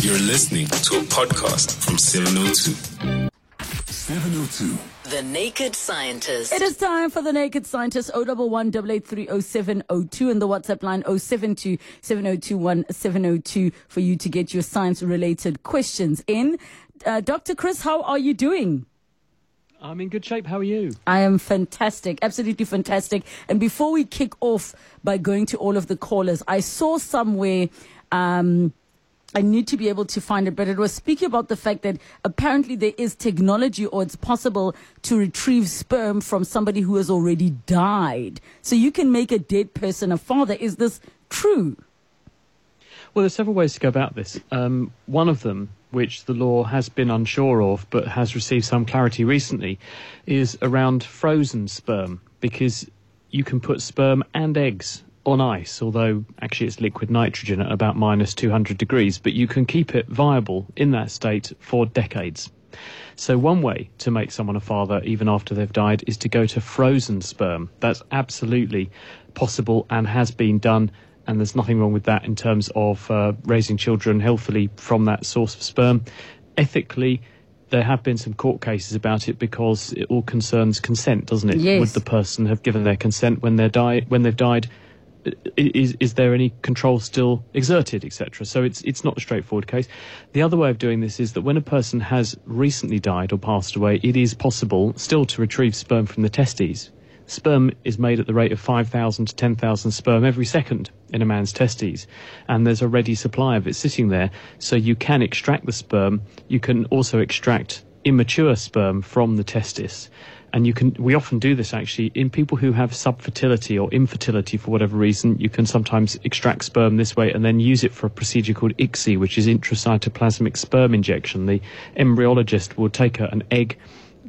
You're listening to a podcast from 702. 702. The Naked Scientist. It is time for the Naked Scientist. 011 8830702 and the WhatsApp line 072 7021 702 for you to get your science related questions in. Uh, Dr. Chris, how are you doing? I'm in good shape. How are you? I am fantastic, absolutely fantastic. And before we kick off by going to all of the callers, I saw somewhere. Um, I need to be able to find it, but it was speaking about the fact that apparently there is technology or it's possible to retrieve sperm from somebody who has already died. So you can make a dead person a father. Is this true? Well, there's several ways to go about this. Um, one of them, which the law has been unsure of but has received some clarity recently, is around frozen sperm because you can put sperm and eggs on ice, although actually it's liquid nitrogen at about minus 200 degrees, but you can keep it viable in that state for decades. So, one way to make someone a father even after they've died is to go to frozen sperm. That's absolutely possible and has been done, and there's nothing wrong with that in terms of uh, raising children healthily from that source of sperm. Ethically, there have been some court cases about it because it all concerns consent, doesn't it? Yes. Would the person have given their consent when they die when they've died? Is is there any control still exerted, etc. So it's it's not a straightforward case. The other way of doing this is that when a person has recently died or passed away, it is possible still to retrieve sperm from the testes. Sperm is made at the rate of 5,000 to 10,000 sperm every second in a man's testes, and there's a ready supply of it sitting there. So you can extract the sperm. You can also extract immature sperm from the testis and you can we often do this actually in people who have subfertility or infertility for whatever reason you can sometimes extract sperm this way and then use it for a procedure called ICSI which is intracytoplasmic sperm injection. The embryologist will take an egg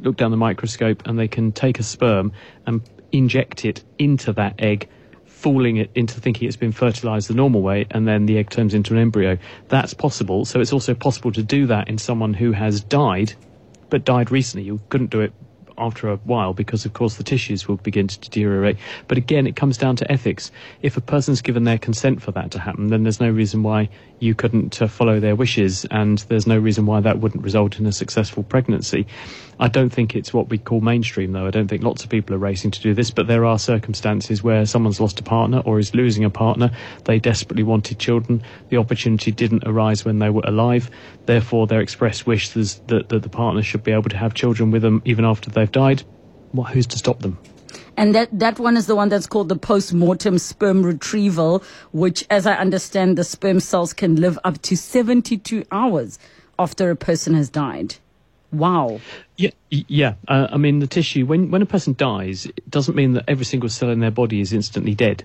look down the microscope and they can take a sperm and inject it into that egg fooling it into thinking it's been fertilized the normal way and then the egg turns into an embryo. That's possible. So it's also possible to do that in someone who has died but died recently. You couldn't do it after a while because, of course, the tissues will begin to deteriorate. But again, it comes down to ethics. If a person's given their consent for that to happen, then there's no reason why you couldn't uh, follow their wishes, and there's no reason why that wouldn't result in a successful pregnancy. I don't think it's what we call mainstream, though. I don't think lots of people are racing to do this, but there are circumstances where someone's lost a partner or is losing a partner. They desperately wanted children. The opportunity didn't arise when they were alive. Therefore, their express wish is that, that the partner should be able to have children with them even after they've died. Well, who's to stop them? And that, that one is the one that's called the post-mortem sperm retrieval, which, as I understand, the sperm cells can live up to 72 hours after a person has died. Wow. Yeah, yeah. Uh, I mean, the tissue when when a person dies, it doesn't mean that every single cell in their body is instantly dead.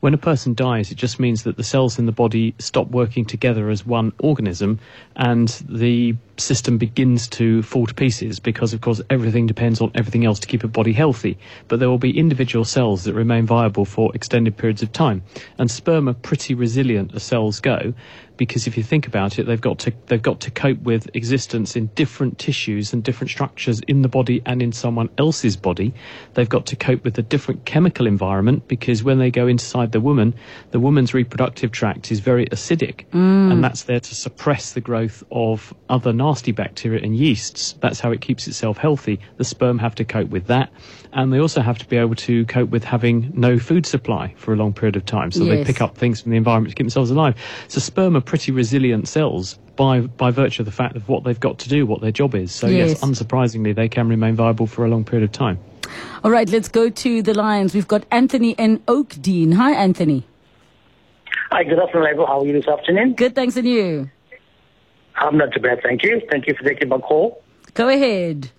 When a person dies, it just means that the cells in the body stop working together as one organism, and the system begins to fall to pieces because, of course, everything depends on everything else to keep a body healthy. But there will be individual cells that remain viable for extended periods of time, and sperm are pretty resilient as cells go because if you think about it, they've got to they've got to cope with existence in different tissues and different structures in the body and in someone else's body. They've got to cope with a different chemical environment because when they go inside the woman, the woman's reproductive tract is very acidic, mm. and that's there to suppress the growth of other nasty bacteria and yeasts. That's how it keeps itself healthy. The sperm have to cope with that, and they also have to be able to cope with having no food supply for a long period of time. So yes. they pick up things from the environment to keep themselves alive. So sperm are pretty resilient cells by by virtue of the fact of what they've got to do, what their job is. So yes, yes unsurprisingly, they can remain viable for a long period of time. All right, let's go to the Lions. We've got Anthony in Oakdene. Hi, Anthony. Hi, good afternoon, Abel. How are you this afternoon? Good, thanks, and you? I'm not too bad, thank you. Thank you for taking my call. Go ahead.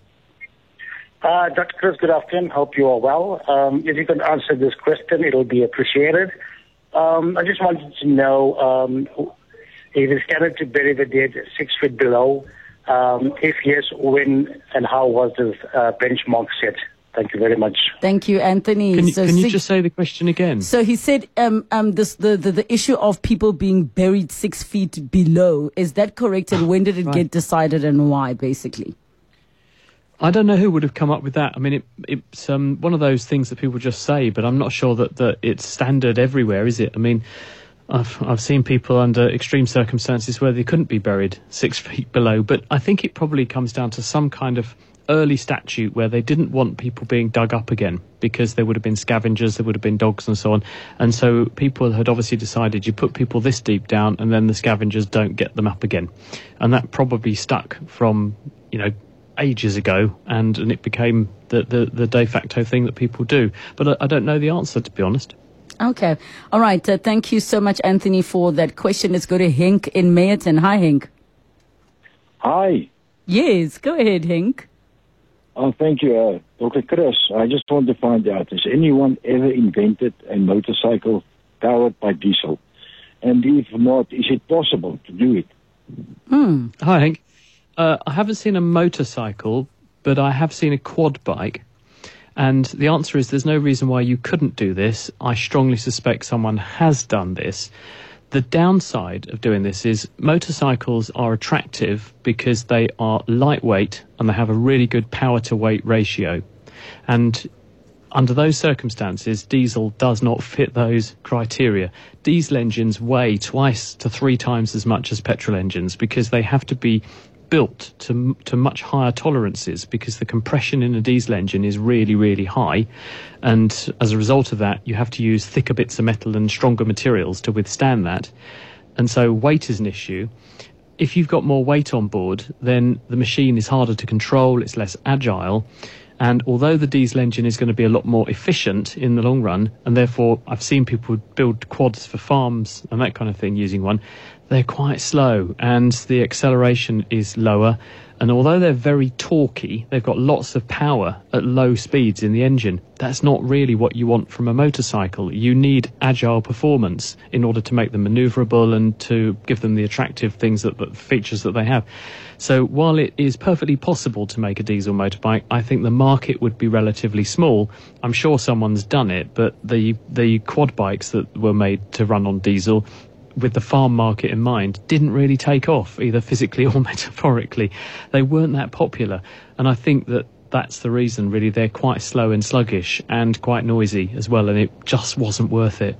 Uh, Dr. Chris, good afternoon. Hope you are well. Um, if you can answer this question, it'll be appreciated. Um, I just wanted to know um, if it's standard to bury the dead six feet below. Um, if yes, when and how was the uh, benchmark set? Thank you very much. Thank you, Anthony. Can you, so can you just say the question again? So he said um, um, this, the, the, the issue of people being buried six feet below. Is that correct? And when did it right. get decided and why, basically? I don't know who would have come up with that. I mean, it, it's um, one of those things that people just say, but I'm not sure that, that it's standard everywhere, is it? I mean, I've I've seen people under extreme circumstances where they couldn't be buried six feet below, but I think it probably comes down to some kind of early statute where they didn't want people being dug up again because there would have been scavengers, there would have been dogs and so on. And so people had obviously decided you put people this deep down and then the scavengers don't get them up again. And that probably stuck from, you know, ages ago and, and it became the, the, the de facto thing that people do. But I, I don't know the answer, to be honest. Okay. All right. Uh, thank you so much, Anthony, for that question. Let's go to Hink in Meyerton. Hi, Hink. Hi. Yes, go ahead, Henk. Oh, thank you, uh, Dr. Chris. I just want to find out, has anyone ever invented a motorcycle powered by diesel? And if not, is it possible to do it? Hmm. Hi, Hank. Uh, I haven't seen a motorcycle, but I have seen a quad bike. And the answer is there's no reason why you couldn't do this. I strongly suspect someone has done this. The downside of doing this is motorcycles are attractive because they are lightweight and they have a really good power to weight ratio. And under those circumstances, diesel does not fit those criteria. Diesel engines weigh twice to three times as much as petrol engines because they have to be built to to much higher tolerances because the compression in a diesel engine is really really high. And as a result of that you have to use thicker bits of metal and stronger materials to withstand that. And so weight is an issue. If you've got more weight on board then the machine is harder to control it's less agile. And although the diesel engine is going to be a lot more efficient in the long run, and therefore I've seen people build quads for farms and that kind of thing using one, they're quite slow and the acceleration is lower. And although they're very torquey, they've got lots of power at low speeds in the engine. That's not really what you want from a motorcycle. You need agile performance in order to make them maneuverable and to give them the attractive things that, features that they have. So while it is perfectly possible to make a diesel motorbike, I think the market would be relatively small. I'm sure someone's done it, but the the quad bikes that were made to run on diesel with the farm market in mind, didn't really take off, either physically or metaphorically. They weren't that popular. And I think that that's the reason, really. They're quite slow and sluggish and quite noisy as well, and it just wasn't worth it.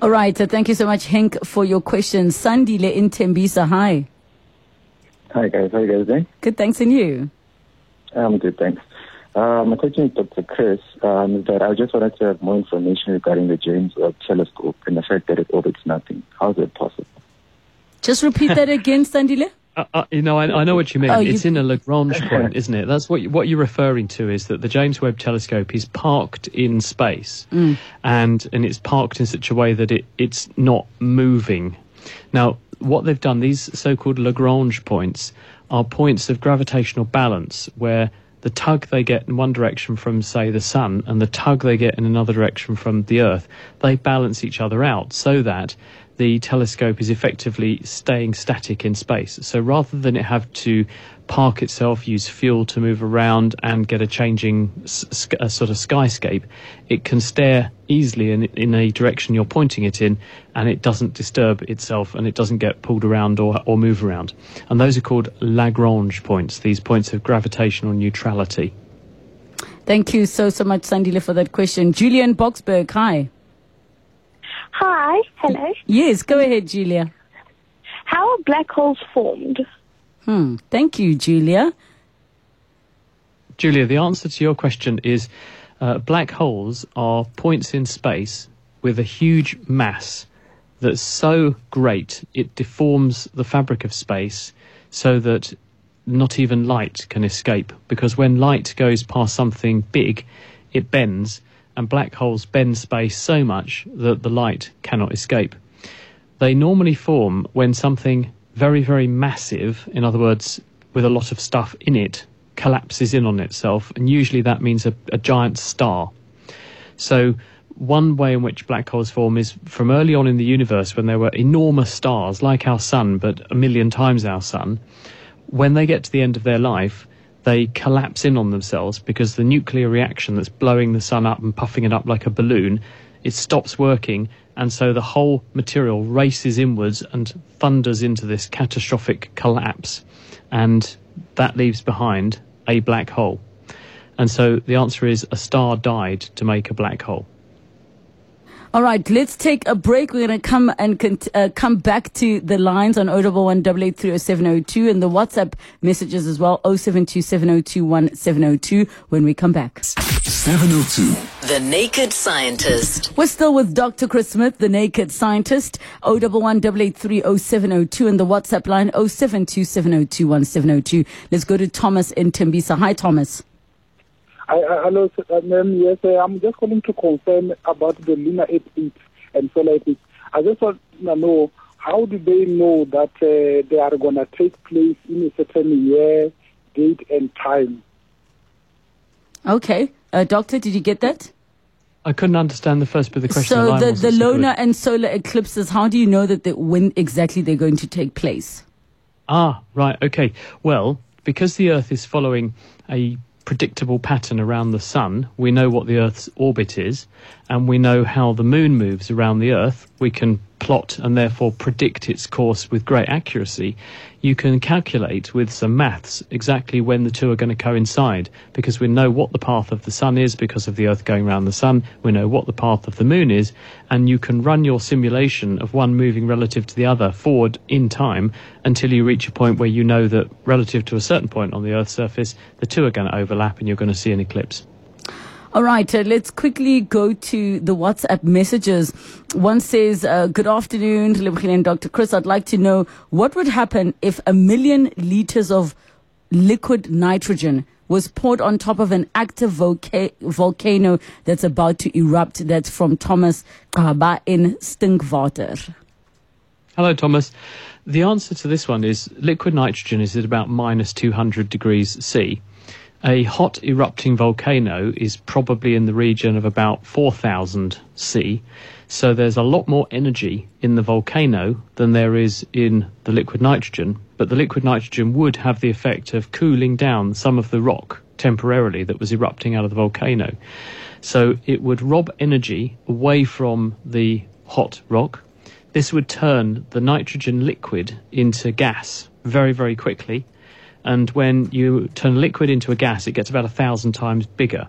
All right. So thank you so much, Henk, for your question. Sandile in Tembisa. Hi. Hi, guys. How are you guys doing? Good. Thanks. And you? I'm good, thanks. Uh, my question is Dr. Chris, um, is that I just wanted to have more information regarding the James Webb Telescope and the fact that it orbits nothing. How is that possible? Just repeat that again, Sandile. Uh, uh, you know, I, I, know what you mean. Oh, it's you- in a Lagrange point, isn't it? That's what you, what you're referring to is that the James Webb Telescope is parked in space, and and it's parked in such a way that it, it's not moving. Now, what they've done, these so-called Lagrange points, are points of gravitational balance where the tug they get in one direction from, say, the sun, and the tug they get in another direction from the Earth, they balance each other out so that the telescope is effectively staying static in space. So rather than it have to park itself, use fuel to move around, and get a changing s- a sort of skyscape, it can stare easily in, in a direction you're pointing it in, and it doesn't disturb itself and it doesn't get pulled around or, or move around. And those are called Lagrange points, these points of gravitational neutrality. Thank you so, so much, Sandile, for that question. Julian Boksburg. Hi. Hi, hello. Yes. Go ahead, Julia. How are black holes formed? Hmm. Thank you, Julia. Julia, the answer to your question is uh, black holes are points in space with a huge mass that's so great it deforms the fabric of space so that not even light can escape. Because when light goes past something big, it bends, and black holes bend space so much that the light cannot escape. They normally form when something very, very massive, in other words, with a lot of stuff in it, collapses in on itself, and usually that means a, a giant star. So, one way in which black holes form is from early on in the universe when there were enormous stars like our sun, but a million times our sun. When they get to the end of their life, they collapse in on themselves because the nuclear reaction that's blowing the sun up and puffing it up like a balloon, it stops working, and so the whole material races inwards and thunders into this catastrophic collapse, and that leaves behind a black hole. And so the answer is a star died to make a black hole. All right, let's take a break. We're going to come and cont- uh, come back to the lines on 011 8830702 and the WhatsApp messages as well 072 when we come back. 702. The Naked Scientist. We're still with Dr. Chris Smith, the naked scientist. 011 8830702 and the WhatsApp line 072 Let's go to Thomas in Tembisa. Hi, Thomas. I, I, hello, sir. uh, ma'am. Yes, uh, I'm just calling to confirm about the lunar eclipse and solar eclipse. I just want to know how do they know that uh, they are going to take place in a certain year, date, and time? Okay. Uh, doctor, did you get that? I couldn't understand the first bit of the question. So line the, the lunar and solar eclipses, how do you know that they, when exactly they're going to take place? Ah, right, okay. Well, because the Earth is following a predictable pattern around the Sun, we know what the Earth's orbit is, and we know how the Moon moves around the Earth. We can plot and therefore predict its course with great accuracy. You can calculate with some maths exactly when the two are going to coincide because we know what the path of the Sun is because of the Earth going around the Sun. We know what the path of the Moon is, and you can run your simulation of one moving relative to the other forward in time until you reach a point where you know that relative to a certain point on the Earth's surface, the two are going to overlap and you're going to see an eclipse. All right, uh, let's quickly go to the WhatsApp messages. One says, uh, Good afternoon, Lebogile and Dr. Chris. I'd like to know what would happen if a million liters of liquid nitrogen was poured on top of an active volca- volcano that's about to erupt. That's from Thomas Kaba in Stinkwater. Hello, Thomas. The answer to this one is liquid nitrogen is at about minus 200 degrees C. A hot erupting volcano is probably in the region of about 4000 C. So there's a lot more energy in the volcano than there is in the liquid nitrogen. But the liquid nitrogen would have the effect of cooling down some of the rock temporarily that was erupting out of the volcano. So it would rob energy away from the hot rock. This would turn the nitrogen liquid into gas very, very quickly. And when you turn liquid into a gas, it gets about a thousand times bigger.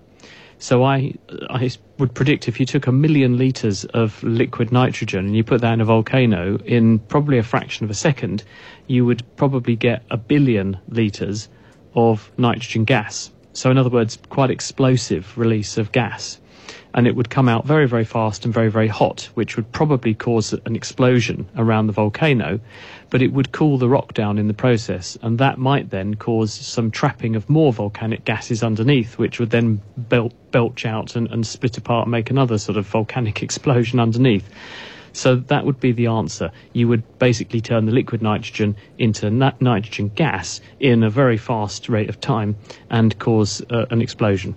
So I, I would predict if you took a million liters of liquid nitrogen and you put that in a volcano in probably a fraction of a second, you would probably get a billion liters of nitrogen gas. So in other words, quite explosive release of gas. And it would come out very, very fast and very, very hot, which would probably cause an explosion around the volcano, but it would cool the rock down in the process. And that might then cause some trapping of more volcanic gases underneath, which would then bel- belch out and, and split apart and make another sort of volcanic explosion underneath. So that would be the answer. You would basically turn the liquid nitrogen into na- nitrogen gas in a very fast rate of time and cause uh, an explosion.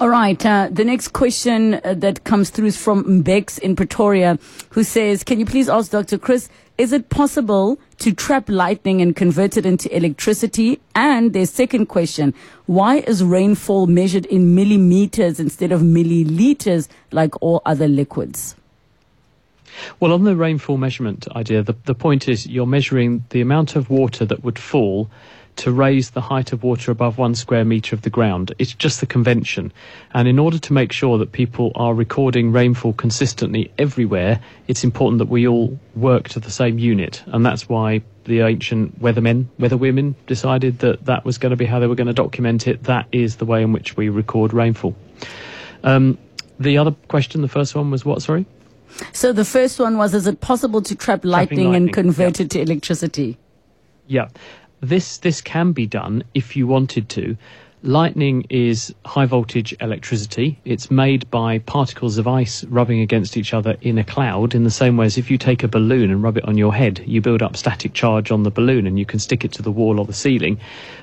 All right. Uh, the next question uh, that comes through is from Mbex in Pretoria, who says, Can you please ask Dr. Chris, is it possible to trap lightning and convert it into electricity? And their second question, why is rainfall measured in millimeters instead of milliliters like all other liquids? Well, on the rainfall measurement idea, the, the point is you're measuring the amount of water that would fall to raise the height of water above one square metre of the ground. It's just the convention. And in order to make sure that people are recording rainfall consistently everywhere, it's important that we all work to the same unit. And that's why the ancient weathermen, weatherwomen decided that that was going to be how they were going to document it. That is the way in which we record rainfall. Um, the other question, the first one was what, sorry? So the first one was, is it possible to trap lightning, lightning, and convert it to electricity? Yeah, this this can be done if you wanted to. Lightning is high voltage electricity. It's made by particles of ice rubbing against each other in a cloud, in the same way as if you take a balloon and rub it on your head, you build up static charge on the balloon and you can stick it to the wall or the ceiling.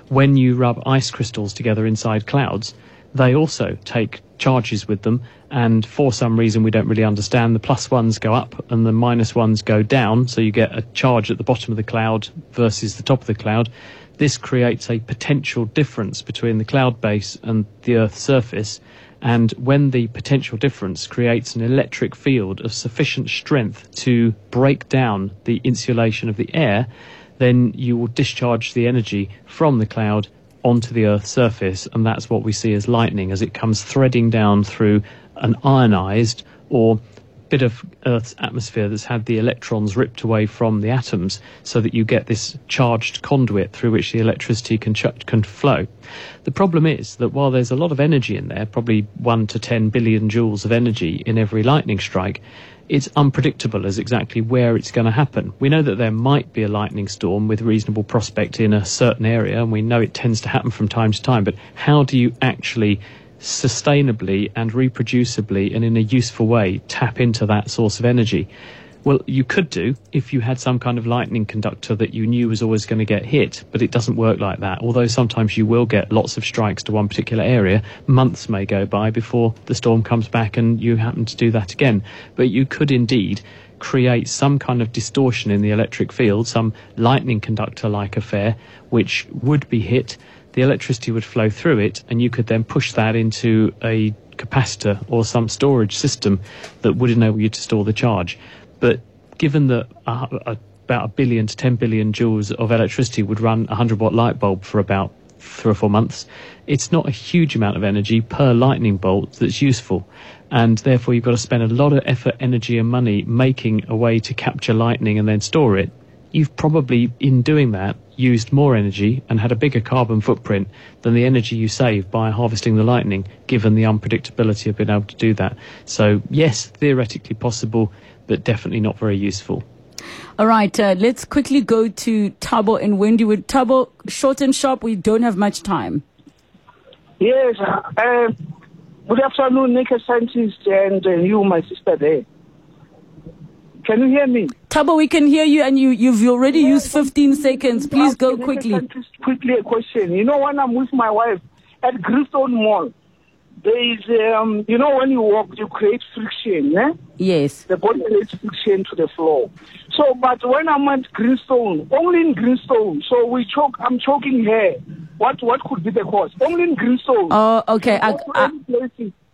When you rub ice crystals together inside clouds, they also take charges with them, and for some reason we don't really understand, the plus ones go up and the minus ones go down, so you get a charge at the bottom of the cloud versus the top of the cloud. This creates a potential difference between the cloud base and the Earth's surface, and when the potential difference creates an electric field of sufficient strength to break down the insulation of the air, then you will discharge the energy from the cloud onto the Earth's surface, and that's what we see as lightning as it comes threading down through an ionized or bit of Earth's atmosphere that's had the electrons ripped away from the atoms so that you get this charged conduit through which the electricity can, ch- can flow. The problem is that while there's a lot of energy in there, probably 1 to 10 billion joules of energy in every lightning strike, it's unpredictable as exactly where it's going to happen. We know that there might be a lightning storm with reasonable prospect in a certain area, and we know it tends to happen from time to time, but how do you actually sustainably and reproducibly and in a useful way tap into that source of energy? Well, you could do if you had some kind of lightning conductor that you knew was always going to get hit, but it doesn't work like that. Although sometimes you will get lots of strikes to one particular area, months may go by before the storm comes back and you happen to do that again. But you could indeed create some kind of distortion in the electric field, some lightning conductor like affair, which would be hit, the electricity would flow through it, and you could then push that into a capacitor or some storage system that would enable you to store the charge. But given that uh, about a billion to 10 billion joules of electricity would run a 100 watt light bulb for about three or four months, it's not a huge amount of energy per lightning bolt that's useful. And therefore, you've got to spend a lot of effort, energy, and money making a way to capture lightning and then store it. You've probably, in doing that, used more energy and had a bigger carbon footprint than the energy you save by harvesting the lightning, given the unpredictability of being able to do that. So, yes, theoretically possible but definitely not very useful. All right, uh, let's quickly go to Tabo and Wendy. With Tabo, short and sharp, we don't have much time. Yes, uh, good afternoon, naked scientist, and uh, you, my sister there. Can you hear me? Tabo, we can hear you, and you, you've already yes, used 15 seconds. Please go quickly. Quickly, a question. You know, when I'm with my wife at Greenstone Mall, there is, um, you know, when you walk, you create friction, eh? Yes. The body creates friction to the floor. So, but when I'm at Greenstone, only in Greenstone, so we choke, I'm choking here. What, what could be the cause? Only in Greenstone. Oh, okay. I, I,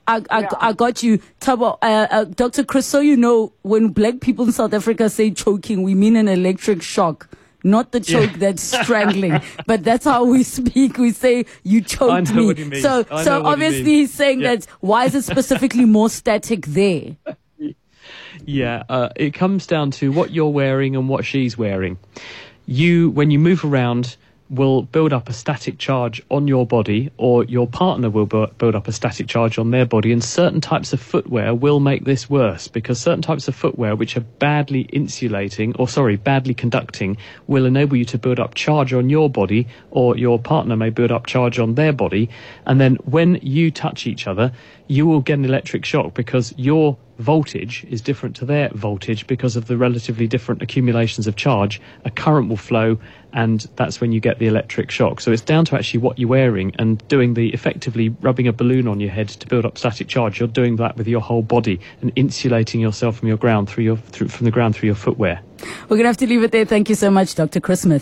I, I, yeah. I, got you. Tabo, uh, uh, Dr. Chris, so you know, when black people in South Africa say choking, we mean an electric shock not the choke yeah. that's strangling, but that's how we speak. We say you choked me. So, so obviously he's saying yeah. that. Why is it specifically more static there? Yeah, uh, it comes down to what you're wearing and what she's wearing. You, when you move around, will build up a static charge on your body, or your partner will build up a static charge on their body. And certain types of footwear will make this worse because certain types of footwear, which are badly insulating, or sorry, badly conducting, will enable you to build up charge on your body, or your partner may build up charge on their body. And then when you touch each other, you will get an electric shock because your voltage is different to their voltage because of the relatively different accumulations of charge. A current will flow, and that's when you get the electric shock. So it's down to actually what you're wearing and doing the effectively rubbing a balloon on your head to build up static charge. You're doing that with your whole body and insulating yourself from your ground through your through, from the ground through your footwear. We're gonna have to leave it there. Thank you so much, Dr. Chris Smith.